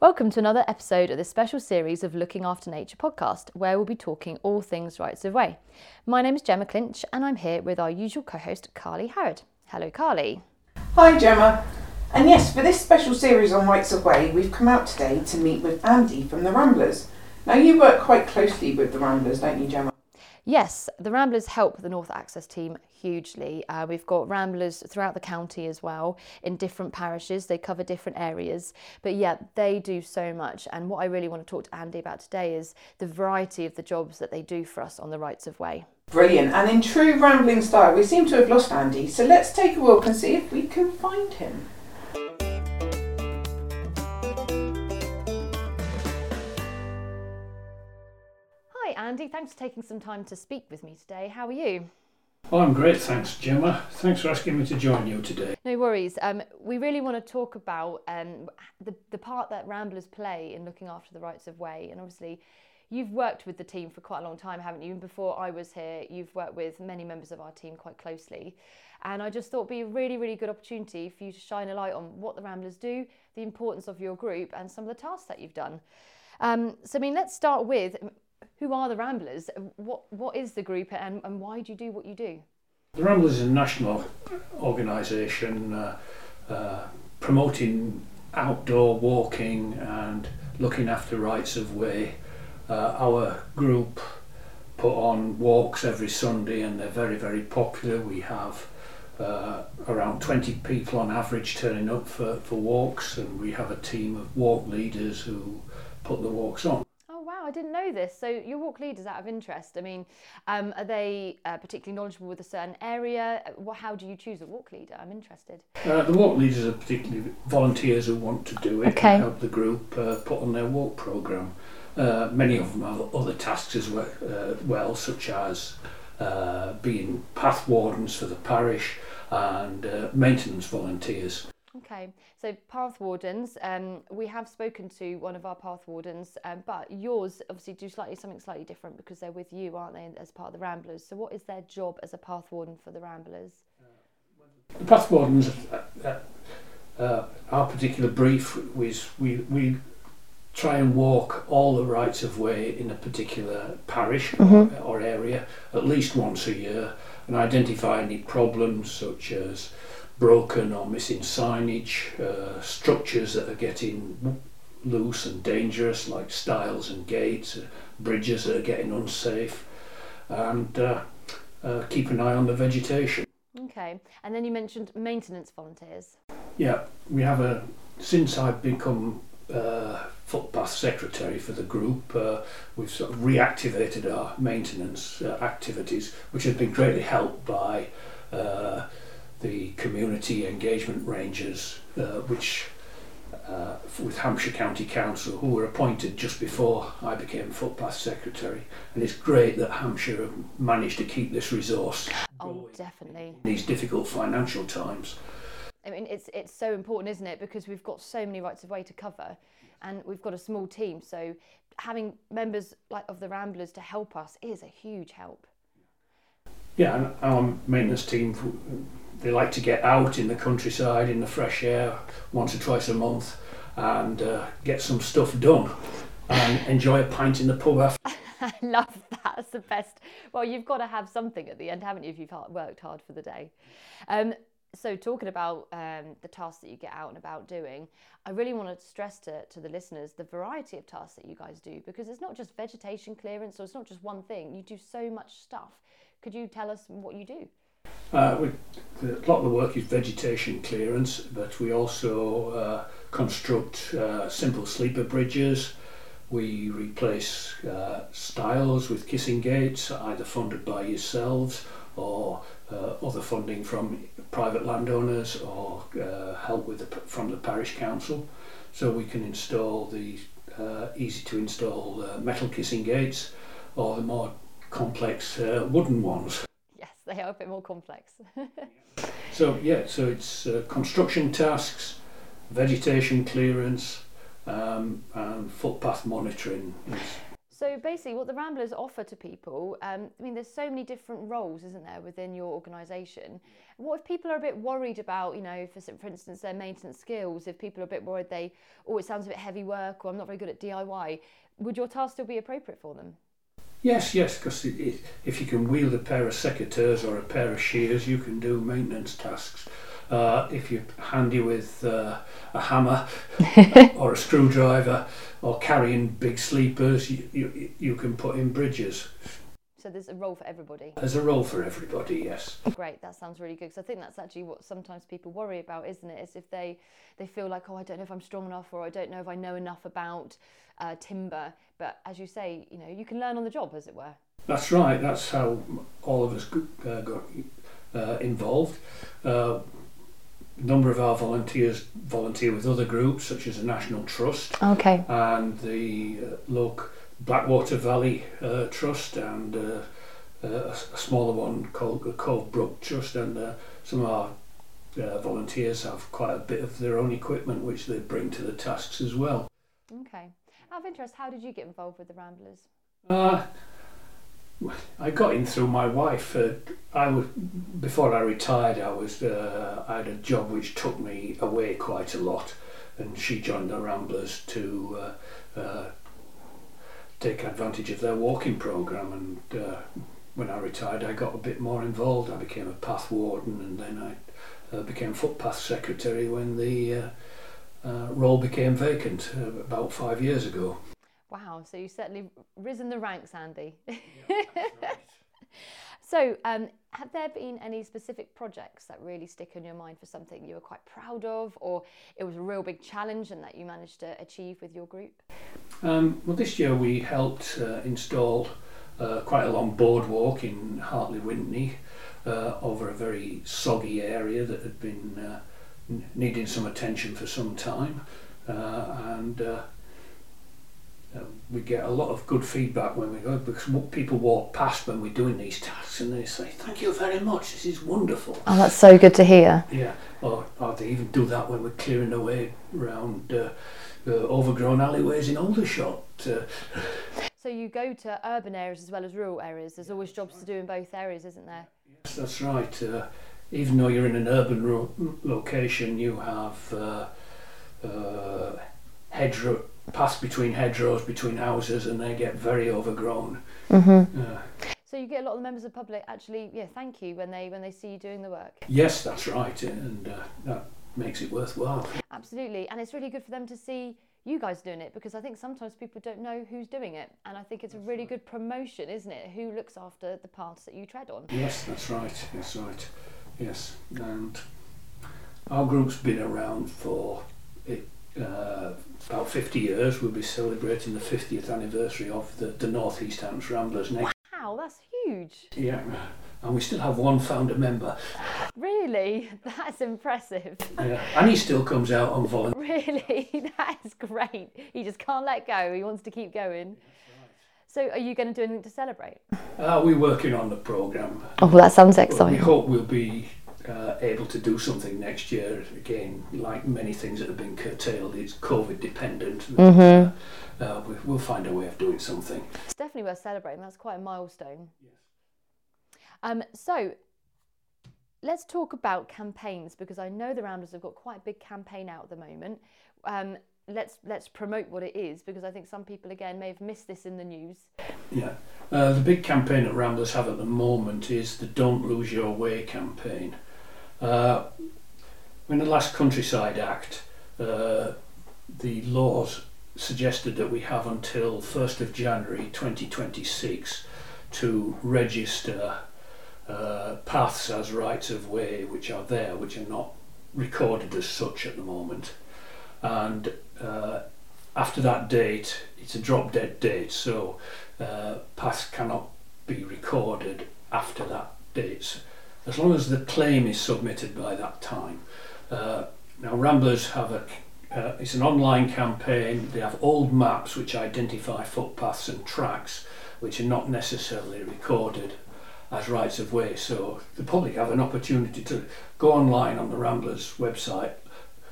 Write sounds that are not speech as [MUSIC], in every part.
Welcome to another episode of this special series of Looking After Nature podcast, where we'll be talking all things rights of way. My name is Gemma Clinch, and I'm here with our usual co host, Carly Harrod. Hello, Carly. Hi, Gemma. And yes, for this special series on Rights of Way, we've come out today to meet with Andy from the Ramblers. Now, you work quite closely with the Ramblers, don't you, Gemma? Yes, the Ramblers help the North Access team hugely. Uh, we've got Ramblers throughout the county as well in different parishes. They cover different areas. But yeah, they do so much. And what I really want to talk to Andy about today is the variety of the jobs that they do for us on the Rights of Way. Brilliant. And in true rambling style, we seem to have lost Andy. So let's take a walk and see if we can find him. Hi, Andy. Thanks for taking some time to speak with me today. How are you? Well, I'm great, thanks, Gemma. Thanks for asking me to join you today. No worries. Um, we really want to talk about um, the, the part that Ramblers play in looking after the rights of way. And obviously, you've worked with the team for quite a long time, haven't you? And before I was here, you've worked with many members of our team quite closely. And I just thought it'd be a really, really good opportunity for you to shine a light on what the Ramblers do, the importance of your group, and some of the tasks that you've done. Um, so, I mean, let's start with who are the Ramblers? What what is the group, and, and why do you do what you do? The Ramblers is a national organisation uh, uh, promoting outdoor walking and looking after rights of way. Uh, our group put on walks every Sunday, and they're very very popular. We have. Uh, around 20 people on average turning up for, for walks, and we have a team of walk leaders who put the walks on. I didn't know this. So your walk leaders, out of interest, I mean, um, are they uh, particularly knowledgeable with a certain area? What, how do you choose a walk leader? I'm interested. Uh, the walk leaders are particularly volunteers who want to do it okay. and help the group uh, put on their walk programme. Uh, many of them have other tasks as well, uh, well such as uh, being path wardens for the parish and maintenance volunteers. Okay, so path wardens, um, we have spoken to one of our path wardens, um, but yours obviously do slightly something slightly different because they're with you, aren't they, as part of the Ramblers? So, what is their job as a path warden for the Ramblers? The path wardens, uh, uh, uh, our particular brief was we we try and walk all the rights of way in a particular parish mm-hmm. or, or area at least once a year and identify any problems such as broken or missing signage, uh, structures that are getting loose and dangerous, like stiles and gates, uh, bridges that are getting unsafe, and uh, uh, keep an eye on the vegetation. Okay, and then you mentioned maintenance volunteers. Yeah, we have a. Since I've become uh, footpath secretary for the group, uh, we've sort of reactivated our maintenance uh, activities, which has been greatly helped by uh, the community engagement rangers, uh, which uh, with Hampshire County Council, who were appointed just before I became footpath secretary, and it's great that Hampshire have managed to keep this resource. Oh, definitely. In these difficult financial times. I mean, it's it's so important, isn't it? Because we've got so many rights of way to cover, and we've got a small team. So having members like of the Ramblers to help us is a huge help. Yeah, our maintenance team they like to get out in the countryside in the fresh air once or twice a month and uh, get some stuff done and enjoy a pint in the pub after. [LAUGHS] I love that. That's the best. Well, you've got to have something at the end, haven't you, if you've worked hard for the day? Um, so, talking about um, the tasks that you get out and about doing, I really want to stress to, to the listeners the variety of tasks that you guys do because it's not just vegetation clearance or it's not just one thing. You do so much stuff. Could you tell us what you do? Uh, we, a lot of the work is vegetation clearance, but we also uh, construct uh, simple sleeper bridges. We replace uh, stiles with kissing gates, either funded by yourselves or uh, other funding from private landowners or uh, help with the, from the parish council. So we can install the easy to install metal kissing gates or the more complex wooden ones Yes, they are a bit more complex. [LAUGHS] so yeah, so it's uh, construction tasks, vegetation clearance, um, and footpath monitoring. So basically, what the Ramblers offer to people, um, I mean, there's so many different roles, isn't there, within your organisation? What if people are a bit worried about, you know, for, for instance, their maintenance skills? If people are a bit worried, they, oh, it sounds a bit heavy work, or I'm not very good at DIY. Would your task still be appropriate for them? Yes, yes, because if you can wield a pair of secateurs or a pair of shears, you can do maintenance tasks. Uh, if you're handy with uh, a hammer [LAUGHS] or a screwdriver or carrying big sleepers, you, you, you can put in bridges. So there's a role for everybody. There's a role for everybody, yes. Great, that sounds really good. Because I think that's actually what sometimes people worry about, isn't it? Is if they they feel like, oh, I don't know if I'm strong enough, or I don't know if I know enough about uh, timber. But as you say, you know, you can learn on the job, as it were. That's right. That's how all of us uh, got uh, involved. Uh, a number of our volunteers volunteer with other groups, such as the National Trust okay. and the uh, local Blackwater Valley uh, Trust and uh, uh, a smaller one called the Cove Brook Trust. And uh, some of our uh, volunteers have quite a bit of their own equipment which they bring to the tasks as well. Okay. Out of interest, how did you get involved with the Ramblers? Uh, I got in through my wife. Uh, I was before I retired. I was uh, I had a job which took me away quite a lot, and she joined the Ramblers to uh, uh take advantage of their walking program. And uh, when I retired, I got a bit more involved. I became a path warden, and then I uh, became footpath secretary when the role became vacant about five years ago. Wow, so you've certainly risen the ranks, Andy. Yeah, [LAUGHS] right. so, um, have there been any specific projects that really stick in your mind for something you were quite proud of, or it was a real big challenge and that you managed to achieve with your group? Um, well, this year we helped uh, install uh, quite a long boardwalk in Hartley Wintney uh, over a very soggy area that had been uh, needing some attention for some time. Uh, and uh, um, we get a lot of good feedback when we go because people walk past when we're doing these tasks and they say, Thank you very much, this is wonderful. Oh, that's so good to hear. Yeah, or, or they even do that when we're clearing away around uh, uh, overgrown alleyways in Aldershot. Uh, so you go to urban areas as well as rural areas. There's always jobs to do in both areas, isn't there? Yes, that's right. Even though you're in an urban ro- location, you have uh, uh, hedgerow pass between hedgerows between houses and they get very overgrown. Mm-hmm. Uh, so you get a lot of the members of the public actually, yeah, thank you when they when they see you doing the work. Yes, that's right, and uh, that makes it worthwhile. Absolutely, and it's really good for them to see you guys doing it because I think sometimes people don't know who's doing it, and I think it's a really good promotion, isn't it? Who looks after the paths that you tread on? Yes, that's right. That's right. Yes, and our group's been around for it uh, about 50 years, we'll be celebrating the 50th anniversary of the, the North East Hants Ramblers next. Wow, that's huge. Yeah, and we still have one founder member. Really? [LAUGHS] That's impressive. Yeah, and he still comes out on volunteer. Really? [LAUGHS] That is great. He just can't let go. He wants to keep going. So, are you going to do anything to celebrate? Uh, we're working on the programme. Oh, well, that sounds exciting. We hope we'll be uh, able to do something next year. Again, like many things that have been curtailed, it's COVID dependent. Mm-hmm. Uh, uh, we, will find a way of doing something. It's definitely worth celebrating. That's quite a milestone. Yes. Um, so let's talk about campaigns because I know the Ramblers have got quite a big campaign out at the moment. Um, let's let's promote what it is because I think some people again may have missed this in the news. Yeah, uh, the big campaign that Ramblers have at the moment is the "Don't Lose Your Way" campaign. Uh, in the last Countryside Act, uh, the laws suggested that we have until 1st of January 2026 to register uh, paths as rights of way which are there, which are not recorded as such at the moment. And uh, after that date, it's a drop dead date, so uh, paths cannot be recorded after that date as long as the claim is submitted by that time. Uh, now, Ramblers have a uh, it's an online campaign. They have old maps which identify footpaths and tracks, which are not necessarily recorded as rights of way. So the public have an opportunity to go online on the Ramblers website,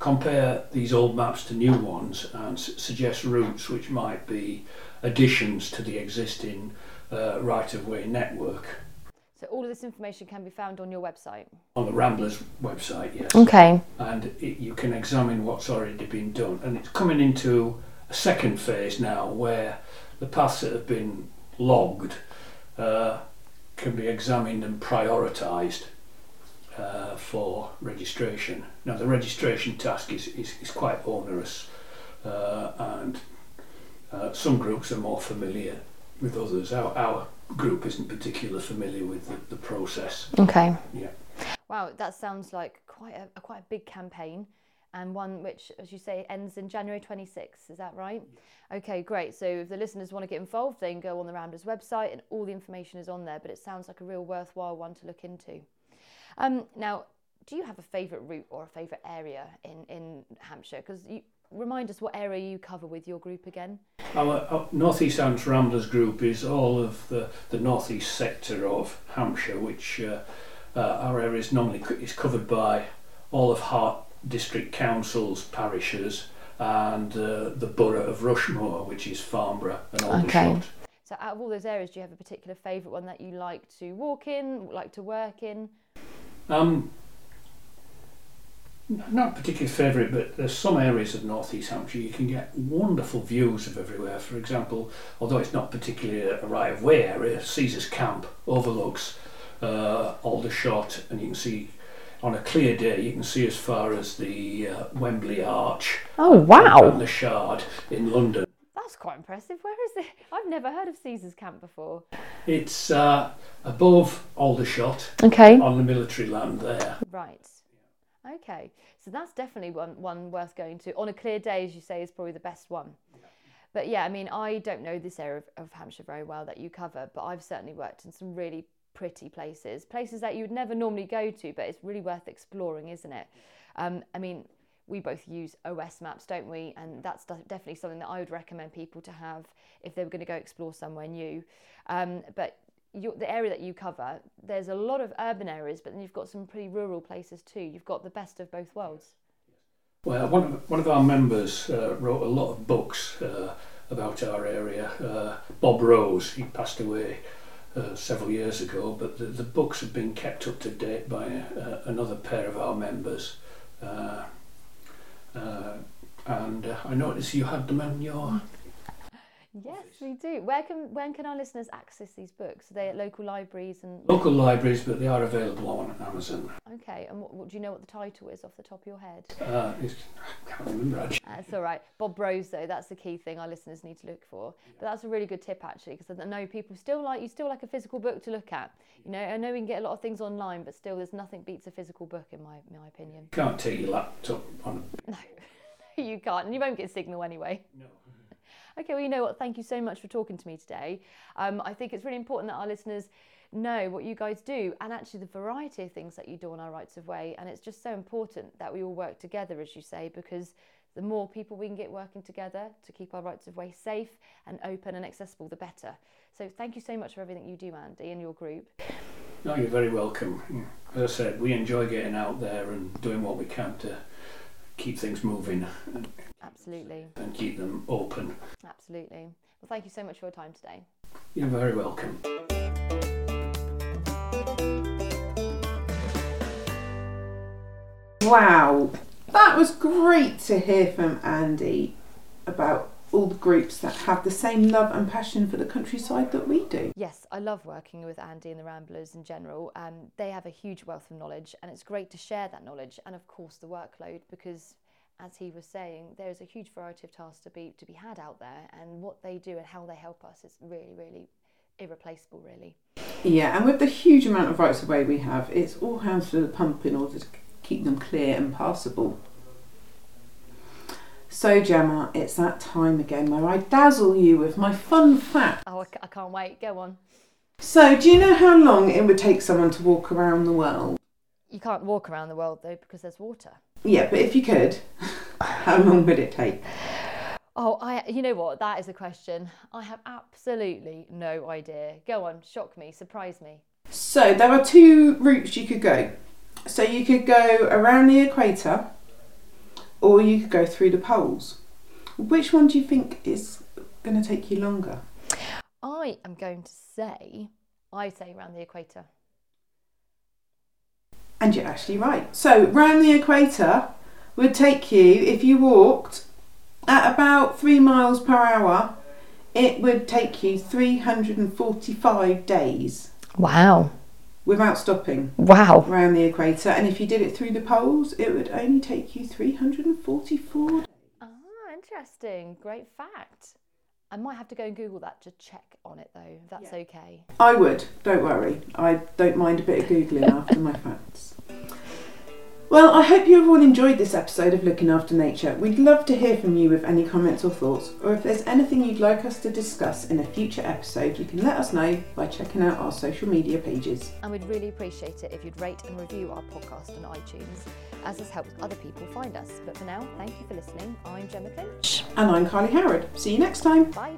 compare these old maps to new ones and suggest routes which might be additions to the existing uh, right of way network. So all of this information can be found on your website. On the Ramblers website, yes. Okay. and it, you can examine what's already been done. And it's coming into a second phase now where the paths that have been logged uh, can be examined and prioritised uh, for registration. Now, the registration task is, is, is quite onerous, uh, and uh, some groups are more familiar with others. Our, our group isn't particularly familiar with the, the process. Okay. Yeah. Wow, that sounds like quite a, a quite a big campaign and one which, as you say, ends in January 26th. Is that right? Okay, great. So if the listeners want to get involved, they can go on the Ramblers website and all the information is on there. But it sounds like a real worthwhile one to look into. Um, now, do you have a favourite route or a favourite area in, in Hampshire? Because you remind us what area you cover with your group again. Our, our North East Hants Ramblers group is all of the, the North East sector of Hampshire, which uh, uh, our area is normally co- is covered by all of Hart district councils, parishes, and uh, the borough of Rushmoor, which is Farnborough and Aldershot. Okay. So out of all those areas, do you have a particular favourite one that you like to walk in, like to work in? Um, not particularly favourite, but there's some areas of North East Hampshire you can get wonderful views of everywhere. For example, although it's not particularly a right of way area, Caesar's Camp overlooks uh, Aldershot, and you can see on a clear day you can see as far as the uh, Wembley Arch Oh wow! and the Shard in London. That's quite impressive. Where is it? [LAUGHS] I've never heard of Caesar's Camp before. It's uh, above Aldershot Okay. on the military land there. Right. Okay. So that's definitely one, one worth going to. On a clear day, as you say, is probably the best one. But yeah, I mean, I don't know this area of, of Hampshire very well that you cover, but I've certainly worked in some really pretty places, places that you would never normally go to, but it's really worth exploring, isn't it? Um, I mean, we both use OS maps, don't we? And that's definitely something that I would recommend people to have if they were going to go explore somewhere new. Um, but you, the area that you cover, there's a lot of urban areas, but then you've got some pretty rural places too. You've got the best of both worlds. Well, one of, one of our members uh, wrote a lot of books uh, about our area. Uh, Bob Rose, he passed away uh, several years ago, but the, the books have been kept up to date by uh, another pair of our members. Uh, and uh, I noticed you had them on your. Yes, we do. Where can when can our listeners access these books? Are they at local libraries and Local libraries, but they are available on Amazon. okay? And what, what do you know what the title is off the top of your head? Uh, it's, I can't remember actually. That's all right. Bob Rose, though, that's the key thing our listeners need to look for. But that's a really good tip, actually, because I know people still like you still like a physical book to look at. You know, I know we can get a lot of things online, but still, there's nothing beats a physical book, in my my opinion. Can't take your laptop on. [LAUGHS] No, you can't, and you won't get signal anyway. No. Okay, well, you know what? Thank you so much for talking to me today. Um, I think it's really important that our listeners know what you guys do and actually the variety of things that you do on our rights of way. And it's just so important that we all work together, as you say, because the more people we can get working together to keep our rights of way safe and open and accessible, the better. So thank you so much for everything you do, Andy, and your group. No, you're very welcome. As I said, we enjoy getting out there and doing what we can to keep things moving Absolutely, and keep them open. absolutely. Well, thank you so much for your time today. You're very welcome. Wow, that was great to hear from Andy about all the groups that have the same love and passion for the countryside that we do. Yes, I love working with Andy and the Ramblers in general. Um, they have a huge wealth of knowledge, and it's great to share that knowledge. And of course, the workload, because as he was saying, there is a huge variety of tasks to be to be had out there, and what they do and how they help us is really, really irreplaceable. Really. Yeah, and with the huge amount of rights of way we have, it's all hands to the pump in order to keep them clear and passable. So, Gemma, it's that time again where I dazzle you with my fun fact. Oh, I, c- I can't wait. Go on. So, do you know how long it would take someone to walk around the world? You can't walk around the world though because there's water. Yeah, but if you could, [LAUGHS] how long would it take? Oh, I. You know what? That is a question I have absolutely no idea. Go on, shock me, surprise me. So, there are two routes you could go. So, you could go around the equator or you could go through the poles. Which one do you think is going to take you longer? I am going to say, I say around the equator. And you're actually right. So, round the equator would take you, if you walked at about three miles per hour, it would take you 345 days Wow. without stopping Wow. around the equator. And if you did it through the poles, it would only take you 344 days. Ah, interesting. Great fact. I might have to go and Google that to check on it though, if that's okay. I would, don't worry. I don't mind a bit of Googling after my facts. Well, I hope you have all enjoyed this episode of Looking After Nature. We'd love to hear from you with any comments or thoughts, or if there's anything you'd like us to discuss in a future episode, you can let us know by checking out our social media pages. And we'd really appreciate it if you'd rate and review our podcast on iTunes, as this helps other people find us. But for now, thank you for listening. I'm Gemma Clinch. And I'm Kylie Howard. See you next time. Bye.